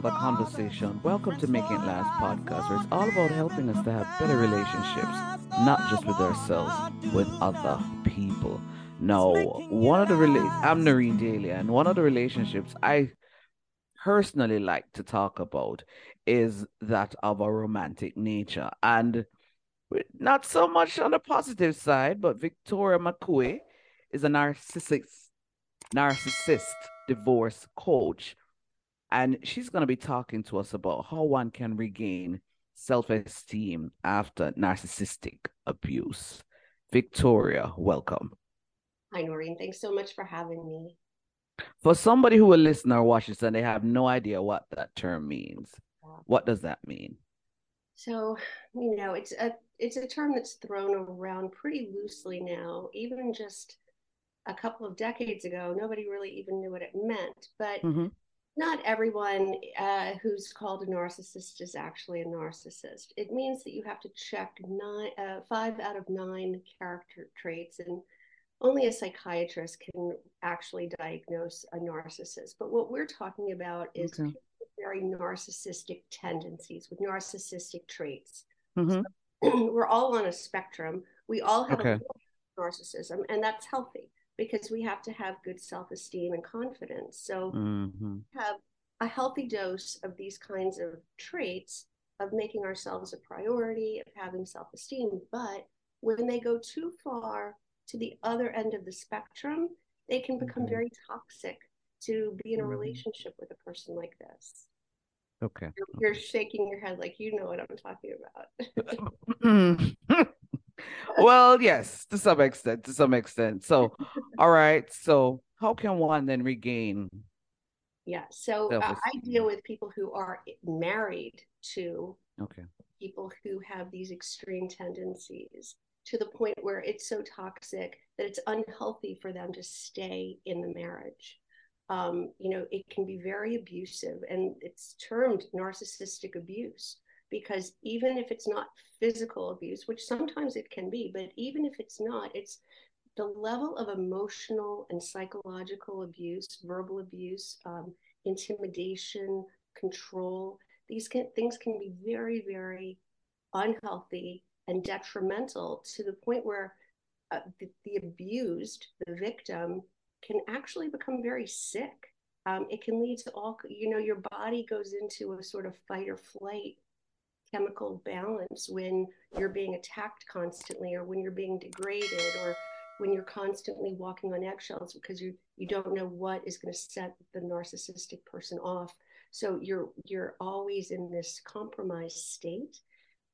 another conversation. Welcome to Making It Last podcast, where it's all about helping us to have better relationships, not just with ourselves, with other people. Now, one of the rela- I'm Noreen Daly, and one of the relationships I personally like to talk about is that of a romantic nature, and not so much on the positive side, but Victoria McCooey is a narcissist, narcissist divorce coach and she's going to be talking to us about how one can regain self esteem after narcissistic abuse. Victoria, welcome. Hi, Noreen. Thanks so much for having me. For somebody who will listen or watch this and they have no idea what that term means, what does that mean? So, you know, it's a it's a term that's thrown around pretty loosely now. Even just a couple of decades ago, nobody really even knew what it meant. But mm-hmm not everyone uh, who's called a narcissist is actually a narcissist. It means that you have to check nine, uh, five out of nine character traits, and only a psychiatrist can actually diagnose a narcissist. But what we're talking about is okay. very narcissistic tendencies with narcissistic traits. Mm-hmm. So we're all on a spectrum. We all have okay. a narcissism, and that's healthy because we have to have good self-esteem and confidence so mm-hmm. have a healthy dose of these kinds of traits of making ourselves a priority of having self-esteem but when they go too far to the other end of the spectrum they can become mm-hmm. very toxic to be in a mm-hmm. relationship with a person like this okay you're, you're shaking your head like you know what i'm talking about well, yes, to some extent, to some extent. So, all right. So, how can one then regain? Yeah. So, uh, I deal with people who are married to okay people who have these extreme tendencies to the point where it's so toxic that it's unhealthy for them to stay in the marriage. Um, you know, it can be very abusive, and it's termed narcissistic abuse because even if it's not physical abuse, which sometimes it can be, but even if it's not, it's the level of emotional and psychological abuse, verbal abuse, um, intimidation, control. These can, things can be very, very unhealthy and detrimental to the point where uh, the, the, abused, the victim, can actually become very sick. Um, it can lead to all, you know, your body goes into a sort of fight or flight chemical balance when you're being attacked constantly or when you're being degraded or when you're constantly walking on eggshells because you you don't know what is going to set the narcissistic person off. So you're you're always in this compromised state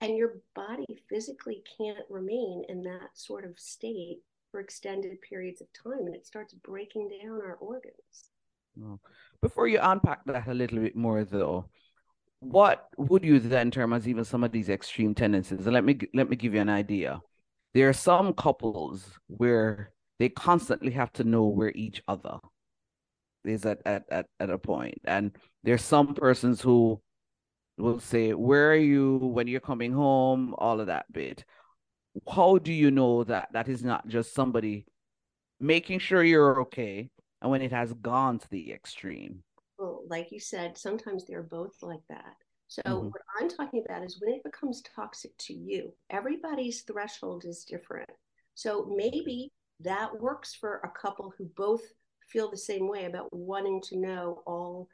and your body physically can't remain in that sort of state for extended periods of time and it starts breaking down our organs. Oh, before you unpack that a little bit more though what would you then term as even some of these extreme tendencies? Let me let me give you an idea. There are some couples where they constantly have to know where each other is at at at, at a point, and there's some persons who will say, "Where are you when you're coming home?" All of that bit. How do you know that that is not just somebody making sure you're okay, and when it has gone to the extreme? Well, like you said, sometimes they're both like that. So mm-hmm. what I'm talking about is when it becomes toxic to you, everybody's threshold is different. So maybe that works for a couple who both feel the same way about wanting to know all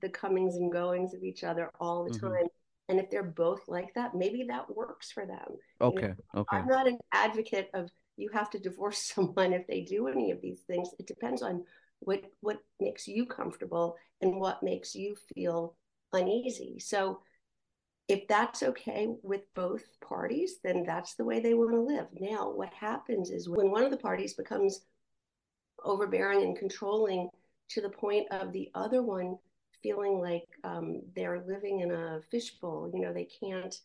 the comings and goings of each other all the mm-hmm. time. And if they're both like that, maybe that works for them. Okay. You know, okay. I'm not an advocate of you have to divorce someone if they do any of these things. It depends on what what makes you comfortable and what makes you feel uneasy so if that's okay with both parties then that's the way they want to live now what happens is when one of the parties becomes overbearing and controlling to the point of the other one feeling like um, they're living in a fishbowl you know they can't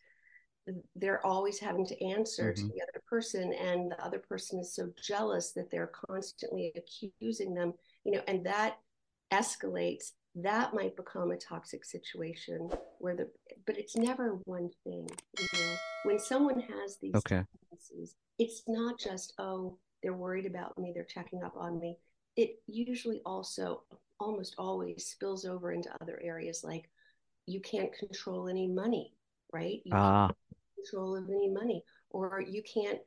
they're always having to answer mm-hmm. to the other person and the other person is so jealous that they're constantly accusing them you know, and that escalates, that might become a toxic situation where the but it's never one thing. You know, when someone has these okay. tendencies, it's not just oh they're worried about me, they're checking up on me. It usually also almost always spills over into other areas like you can't control any money, right? You ah. can't control of any money, or you can't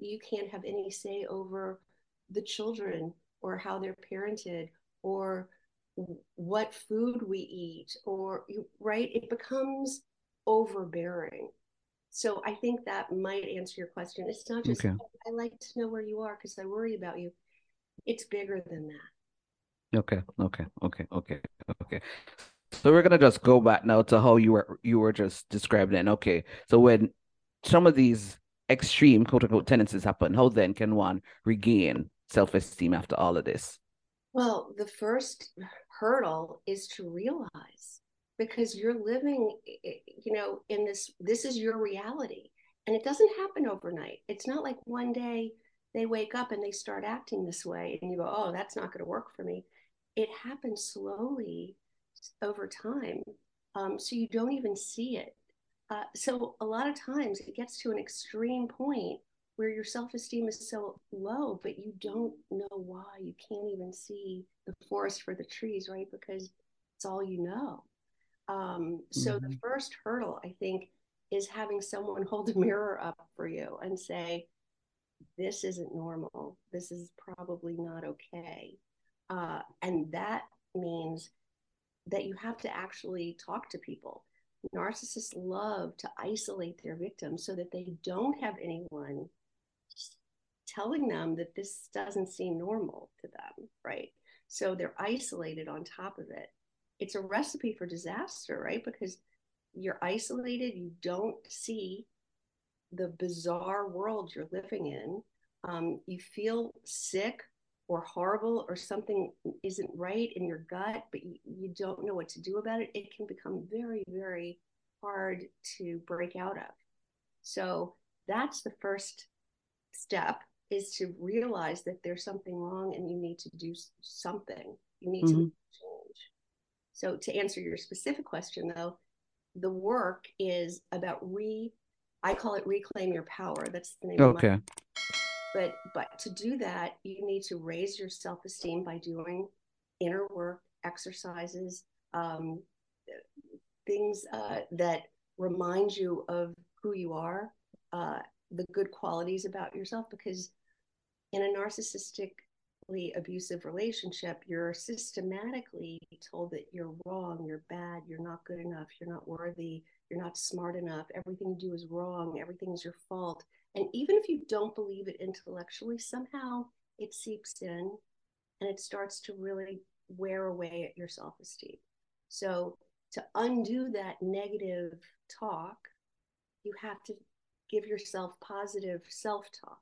you can't have any say over the children or how they're parented or what food we eat or you right? It becomes overbearing. So i think that might answer your question. It's not just okay. Oh, i like to know where you are because i worry about you. It's bigger than that. Okay okay okay okay okay. So we're gonna just go back now to how you were you were just describing it. Okay so when some of these extreme quote unquote tendencies happen how then can one regain self-esteem after all of this? Well the first hurdle is to realize because you're living you know in this this is your reality and it doesn't happen overnight. It's not like one day they wake up and they start acting this way and you go oh that's not going to work for me. It happens slowly over time um, so you don't even see it. Uh, so a lot of times it gets to an extreme point where your self-esteem is so low but you don't know why. You can't even see the forest for the trees right? Because it's all you know. Um, so mm-hmm. the first hurdle i think is having someone hold a mirror up for you and say this isn't normal. This is probably not okay. Uh, and that means that you have to actually talk to people. Narcissists love to isolate their victims so that they don't have anyone telling them that this doesn't seem normal to them, right? So they're isolated on top of it. It's a recipe for disaster, right? Because you're isolated, you don't see the bizarre world you're living in. Um, you feel sick or horrible or something isn't right in your gut, but you, you don't know what to do about it. It can become very, very hard to break out of. So that's the first step is to realize that there's something wrong and you need to do something. You need mm-hmm. to change. So, to answer your specific question, though, the work is about re, I call it reclaim your power. That's the name okay. my. But but to do that, you need to raise your self esteem by doing inner work, exercises, um, things uh, that remind you of who you are, uh, the good qualities about yourself, because in a narcissistically abusive relationship, you're systematically told that you're wrong, you're bad, you're not good enough, you're not worthy, you're not smart enough, everything you do is wrong, everything's your fault. And even if you don't believe it intellectually, somehow it seeps in and it starts to really wear away at your self esteem. So, to undo that negative talk, you have to give yourself positive self talk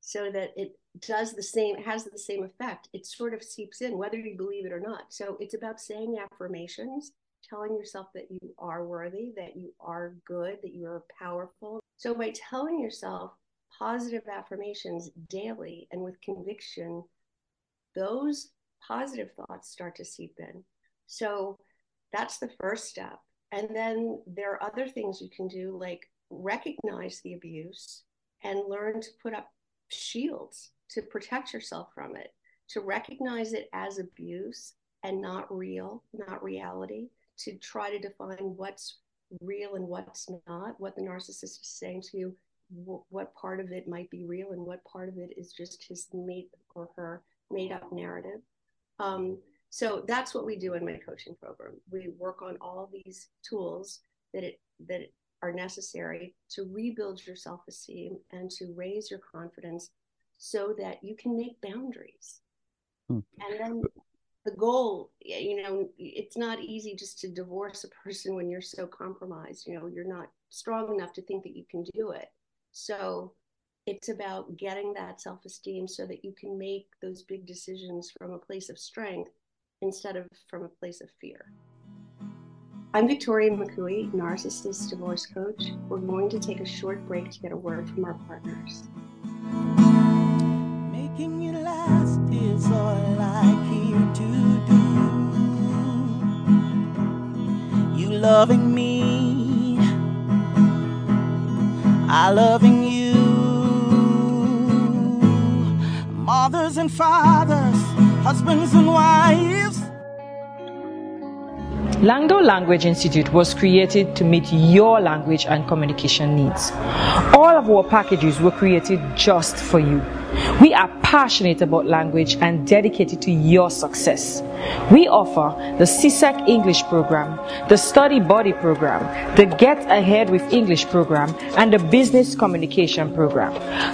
so that it does the same has the same effect. It sort of seeps in whether you believe it or not. So it's about saying affirmations telling yourself that you are worthy that you are good that you are powerful. So by telling yourself positive affirmations daily and with conviction those positive thoughts start to seep in. So that's the first step. And then there are other things you can do like recognize the abuse and learn to put up shields to protect yourself from it, to recognize it as abuse and not real, not reality, to try to define what's real and what's not, what the narcissist is saying to you, what part of it might be real and what part of it is just his made or her made up narrative. Um, so that's what we do in my coaching program. We work on all these tools that it that are necessary to rebuild your self esteem and to raise your confidence so that you can make boundaries. Hmm. And then the goal, you know, it's not easy just to divorce a person when you're so compromised. You know, you're not strong enough to think that you can do it. So it's about getting that self esteem so that you can make those big decisions from a place of strength instead of from a place of fear. I'm Victoria McCooey, narcissist divorce coach. We're going to take a short break to get a word from our partners. Making it last is all I care to do. You loving me. I loving you. Mothers and fathers, husbands and wives. Lando Language Institute was created to meet your language and communication needs. All of our packages were created just for you. We are passionate about language and dedicated to your success. We offer the CSEC English program, the Study Body program, the Get Ahead with English program, and the Business Communication program.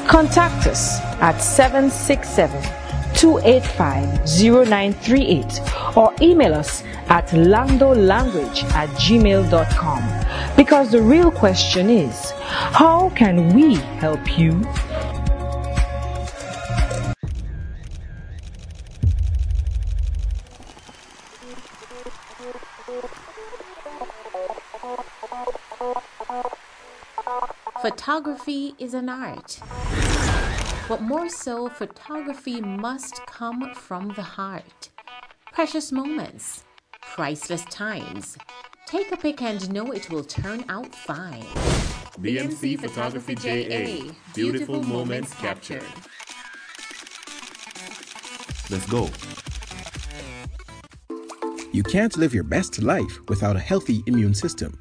Contact us at 767 285 0938 or email us at landolanguage at gmail.com. Because the real question is, how can we help you? Photography is an art. But more so, photography must come from the heart. Precious moments, priceless times. Take a pic and know it will turn out fine. BMC Photography JA. Beautiful moments captured. Let's go. You can't live your best life without a healthy immune system.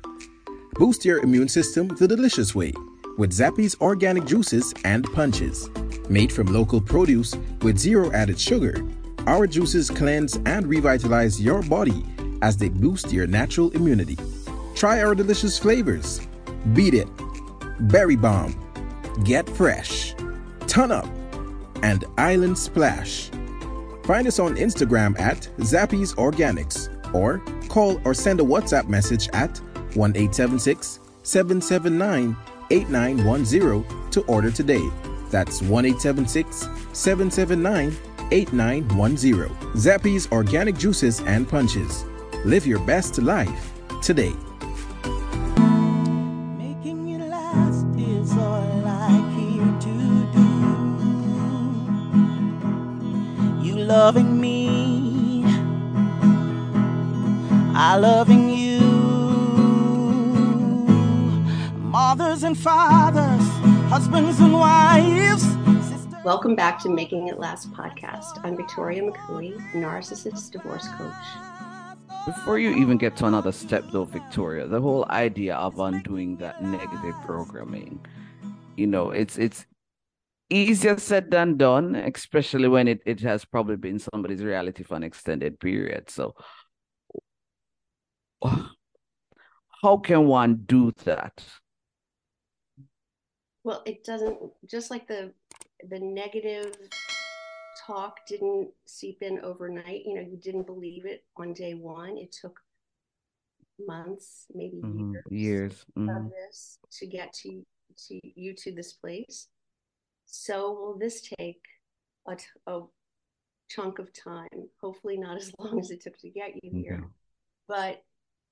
Boost your immune system the delicious way with Zappy's organic juices and punches. Made from local produce with zero added sugar, our juices cleanse and revitalize your body as they boost your natural immunity. Try our delicious flavors Beat It, Berry Bomb, Get Fresh, Ton Up, and Island Splash. Find us on Instagram at Zappy's Organics or call or send a WhatsApp message at 1 779 8910 to order today. That's 1 779 8910. Zappy's Organic Juices and Punches. Live your best life today. Making it last is all I care to do. You loving me, I loving you. Mothers and fathers, husbands and wives. sisters- Welcome back to Making It Last podcast. I'm Victoria McCooey, narcissist divorce coach. Before you even get to another step, though, Victoria, the whole idea of undoing that negative programming, you know, it's it's easier said than done, especially when it, it has probably been somebody's reality for an extended period. So, how can one do that? Well, it doesn't just like the the negative talk didn't seep in overnight. You know, you didn't believe it on day one. It took months, maybe Mhm, years, Years. of mhm. this to get to to you to this place. So will this take a, t- a chunk of time? Hopefully, not as long as it took to get you here. But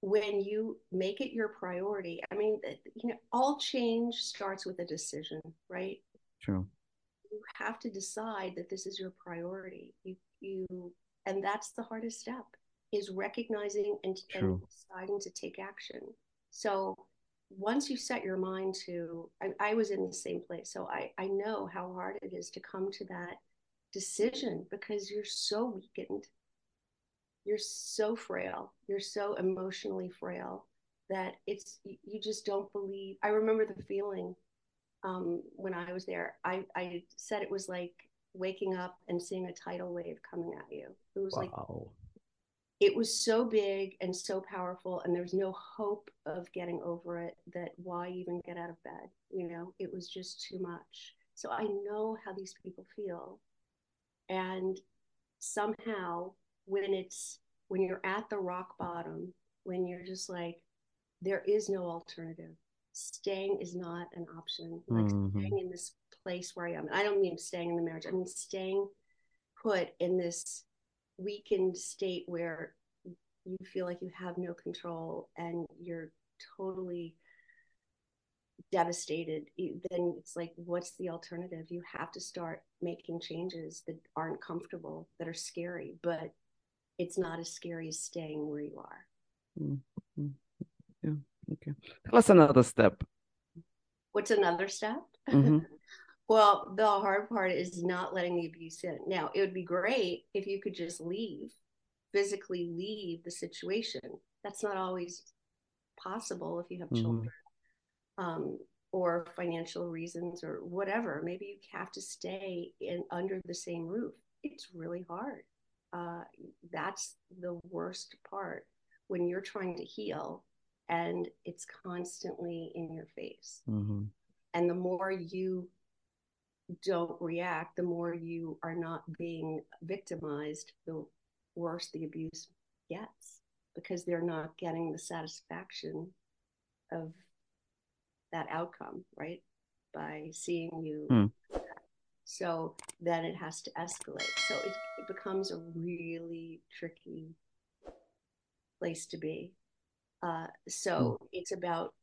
when you make it your priority, I mean, you know, all change starts with a decision, right? True. You have to decide that this is your priority. You, you, and that's the hardest step is recognizing and, and deciding to take action. So once you set your mind to, I, I was in the same place, so I, I know how hard it is to come to that decision because you're so weakened you're so frail. You're so emotionally frail that it's you just don't believe. I remember the feeling um, when i was there. I, I said it was like waking up and seeing a tidal wave coming at you. It was like it was so big and so powerful and there's no hope of getting over it that why even get out of bed you know? It was just too much. So i know how these people feel. And somehow when it's when you're at the rock bottom when you're just like there is no alternative. Staying is not an option. Like Mhm. staying in this place where i am. I don't mean staying in the marriage. I mean staying put in this weakened state where you feel like you have no control and you're totally devastated. Then it's like what's the alternative? You have to start making changes that aren't comfortable that are scary. But it's not as scary as staying where you are Mhm. Tell us another step. What's another step? Mhm. well, the hard part is not letting the abuse in. Now, it would be great if you could just leave, physically leave the situation. That's not always possible if you have Mhm. children um, or financial reasons or whatever. Maybe you have to stay in under the same roof. It's really hard. Uh, that's the worst part when you're trying to heal and it's constantly in your face Mhm. and the more you don't react the more you are not being victimized the worse the abuse gets because they're not getting the satisfaction of that outcome right by seeing you Hmm. So then it has to escalate so it, it becomes a really tricky place to be uh, so it's about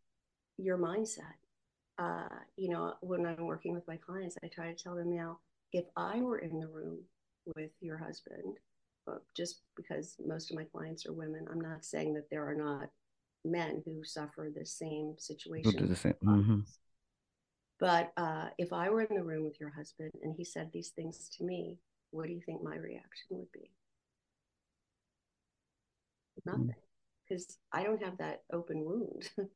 your mindset uh, you know, when I'm working with my clients, I try to tell them now, if I were in the room with your husband, uh, just because most of my clients are women, I'm not saying that there are not men who suffer the same situation. the same. Mhm. But uh, if I were in the room with your husband and he said these things to me, what do you think my reaction would be? Nothing, because I don't have that open wound.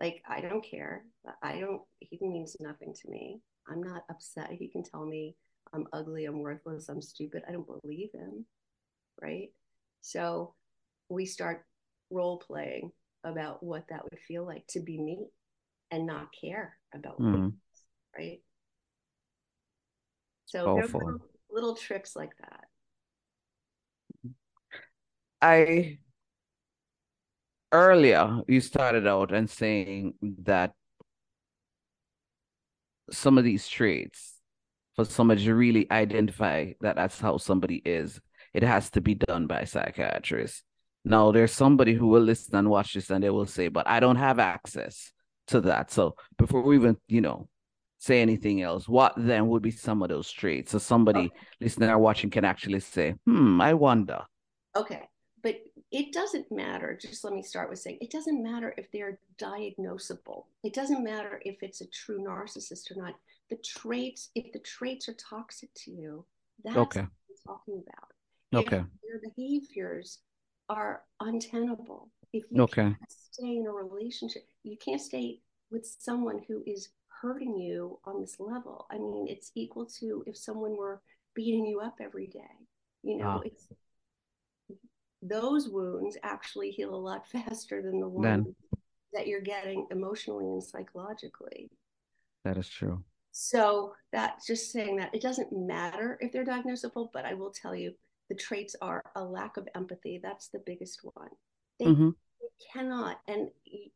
like I don't care. I don't. He means nothing to me. I'm not upset. He can tell me I'm ugly, I'm worthless, I'm stupid. I don't believe him, right? So we start role playing about what that would feel like to be me and not care about what Mhm. right? So little tricks like that. I earlier you started out and saying that some of these traits for somebody to really identify that that's how somebody is, it has to be done by a psychiatrist. Now, there's somebody who will listen and watch this and they will say, but I don't have access to that. So before we even, you know, say anything else, what then would be some of those traits? So somebody listening or watching can actually say, hmm, I wonder. Okay. But it doesn't matter. Just let me start with saying it doesn't matter if they're diagnosable. It doesn't matter if it's a true narcissist or not. The traits, if the traits are toxic to you, that's Okay. what I'm talking about. Okay. If your behaviors are untenable, if you Okay. Stay in a relationship, you can't stay with someone who is hurting you on this level. I mean, it's equal to if someone were beating you up every day. You know, Ah. it's those wounds actually heal a lot faster than the Then. that you're getting emotionally and psychologically. That is true. So that's just saying that it doesn't matter if they're diagnosable, but I will tell you the traits are a lack of empathy. That's the biggest one. They Mhm. Cannot, and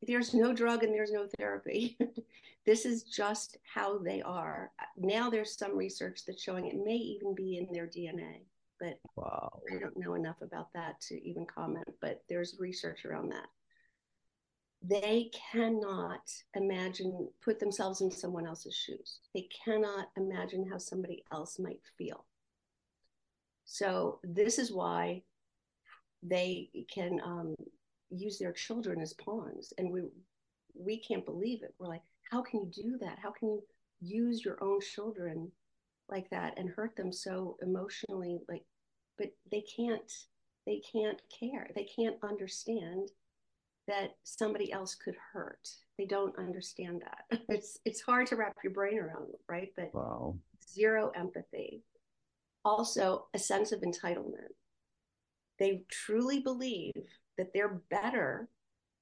there's no drug and there's no therapy. this is just how they are. Now there's some research that's showing it may even be in their DNA, but Wow. I don't know enough about that to even comment, but there's research around that. They cannot imagine, put themselves in someone else's shoes. They cannot imagine how somebody else might feel. So, this is why they can um, use their children as pawns. And we, we can't believe it. We're like, how can you do that? How can you use your own children like that and hurt them so emotionally? Like, but they can't they can't care they can't understand that somebody else could hurt they don't understand that it's it's hard to wrap your brain around right but Wow. zero empathy also a sense of entitlement they truly believe that they're better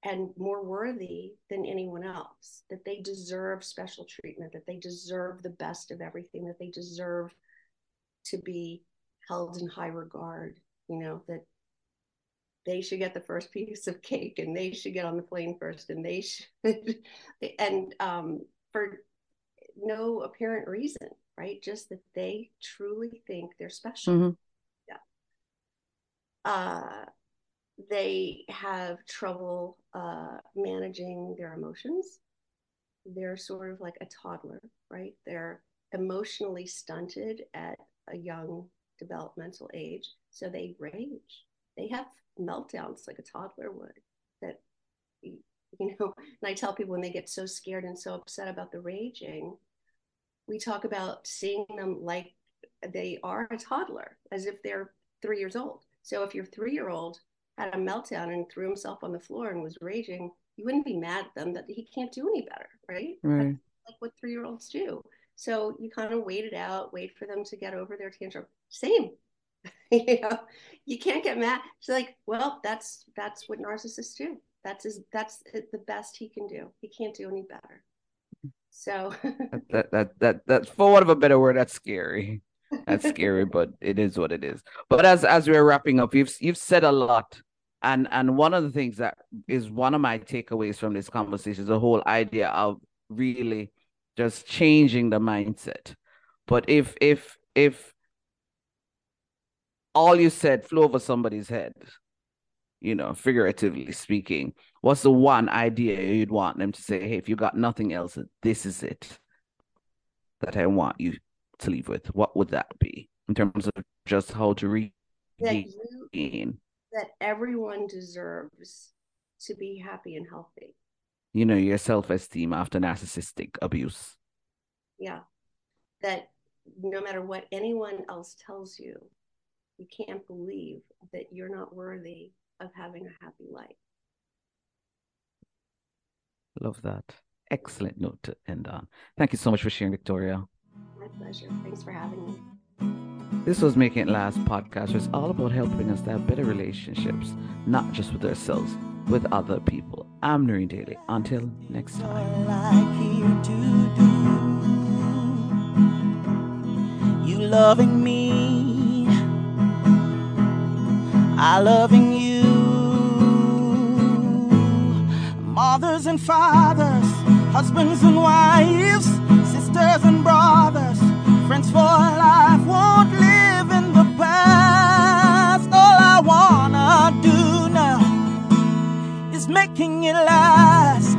and more worthy than anyone else that they deserve special treatment that they deserve the best of everything that they deserve to be held in high regard you know that they should get the first piece of cake and they should get on the plane first and they should and um, for no apparent reason right? Just that they truly think they're special. Mhm. uh, they have trouble uh, managing their emotions. They're sort of like a toddler right? They're emotionally stunted at a young developmental age so they rage. They have meltdowns like a toddler would that you know, and I tell people when they get so scared and so upset about the raging, we talk about seeing them like they are a toddler, as if they're three years old. So if your three year old had a meltdown and threw himself on the floor and was raging, you wouldn't be mad at them that he can't do any better, right? Right. That's like what three year olds do. So you kind of wait it out, wait for them to get over their tantrum. Same. you know, you can't get mad. It's like, well, that's that's what narcissists do. That's his that's the best he can do. He can't do any better. So that, that that that that's for want of a better word, that's scary. That's scary, but it is what it is. But as as we're wrapping up, you've you've said a lot. And and one of the things that is one of my takeaways from this conversation is the whole idea of really just changing the mindset. But if if if all you said flew over somebody's head, you know, figuratively speaking, what's the one idea you'd want them to say, hey, if you got nothing else, this is it that I want you to leave with? What would that be in terms of just how to regain? that you that everyone deserves to be happy and healthy. You know, your self esteem after narcissistic abuse. Yeah. That no matter what anyone else tells you, you can't believe that you're not worthy of having a happy life. Love that. Excellent note to end on. Thank you so much for sharing, Victoria. My pleasure. Thanks for having me. This was Making It Last podcast. It's all about helping us to have better relationships, not just with ourselves, with other people. I'm Noreen Daly. Until next time. You loving me, I loving you. Mothers and fathers, husbands and wives, sisters and brothers, friends for life won't live in the past. All I wanna do now is making it last.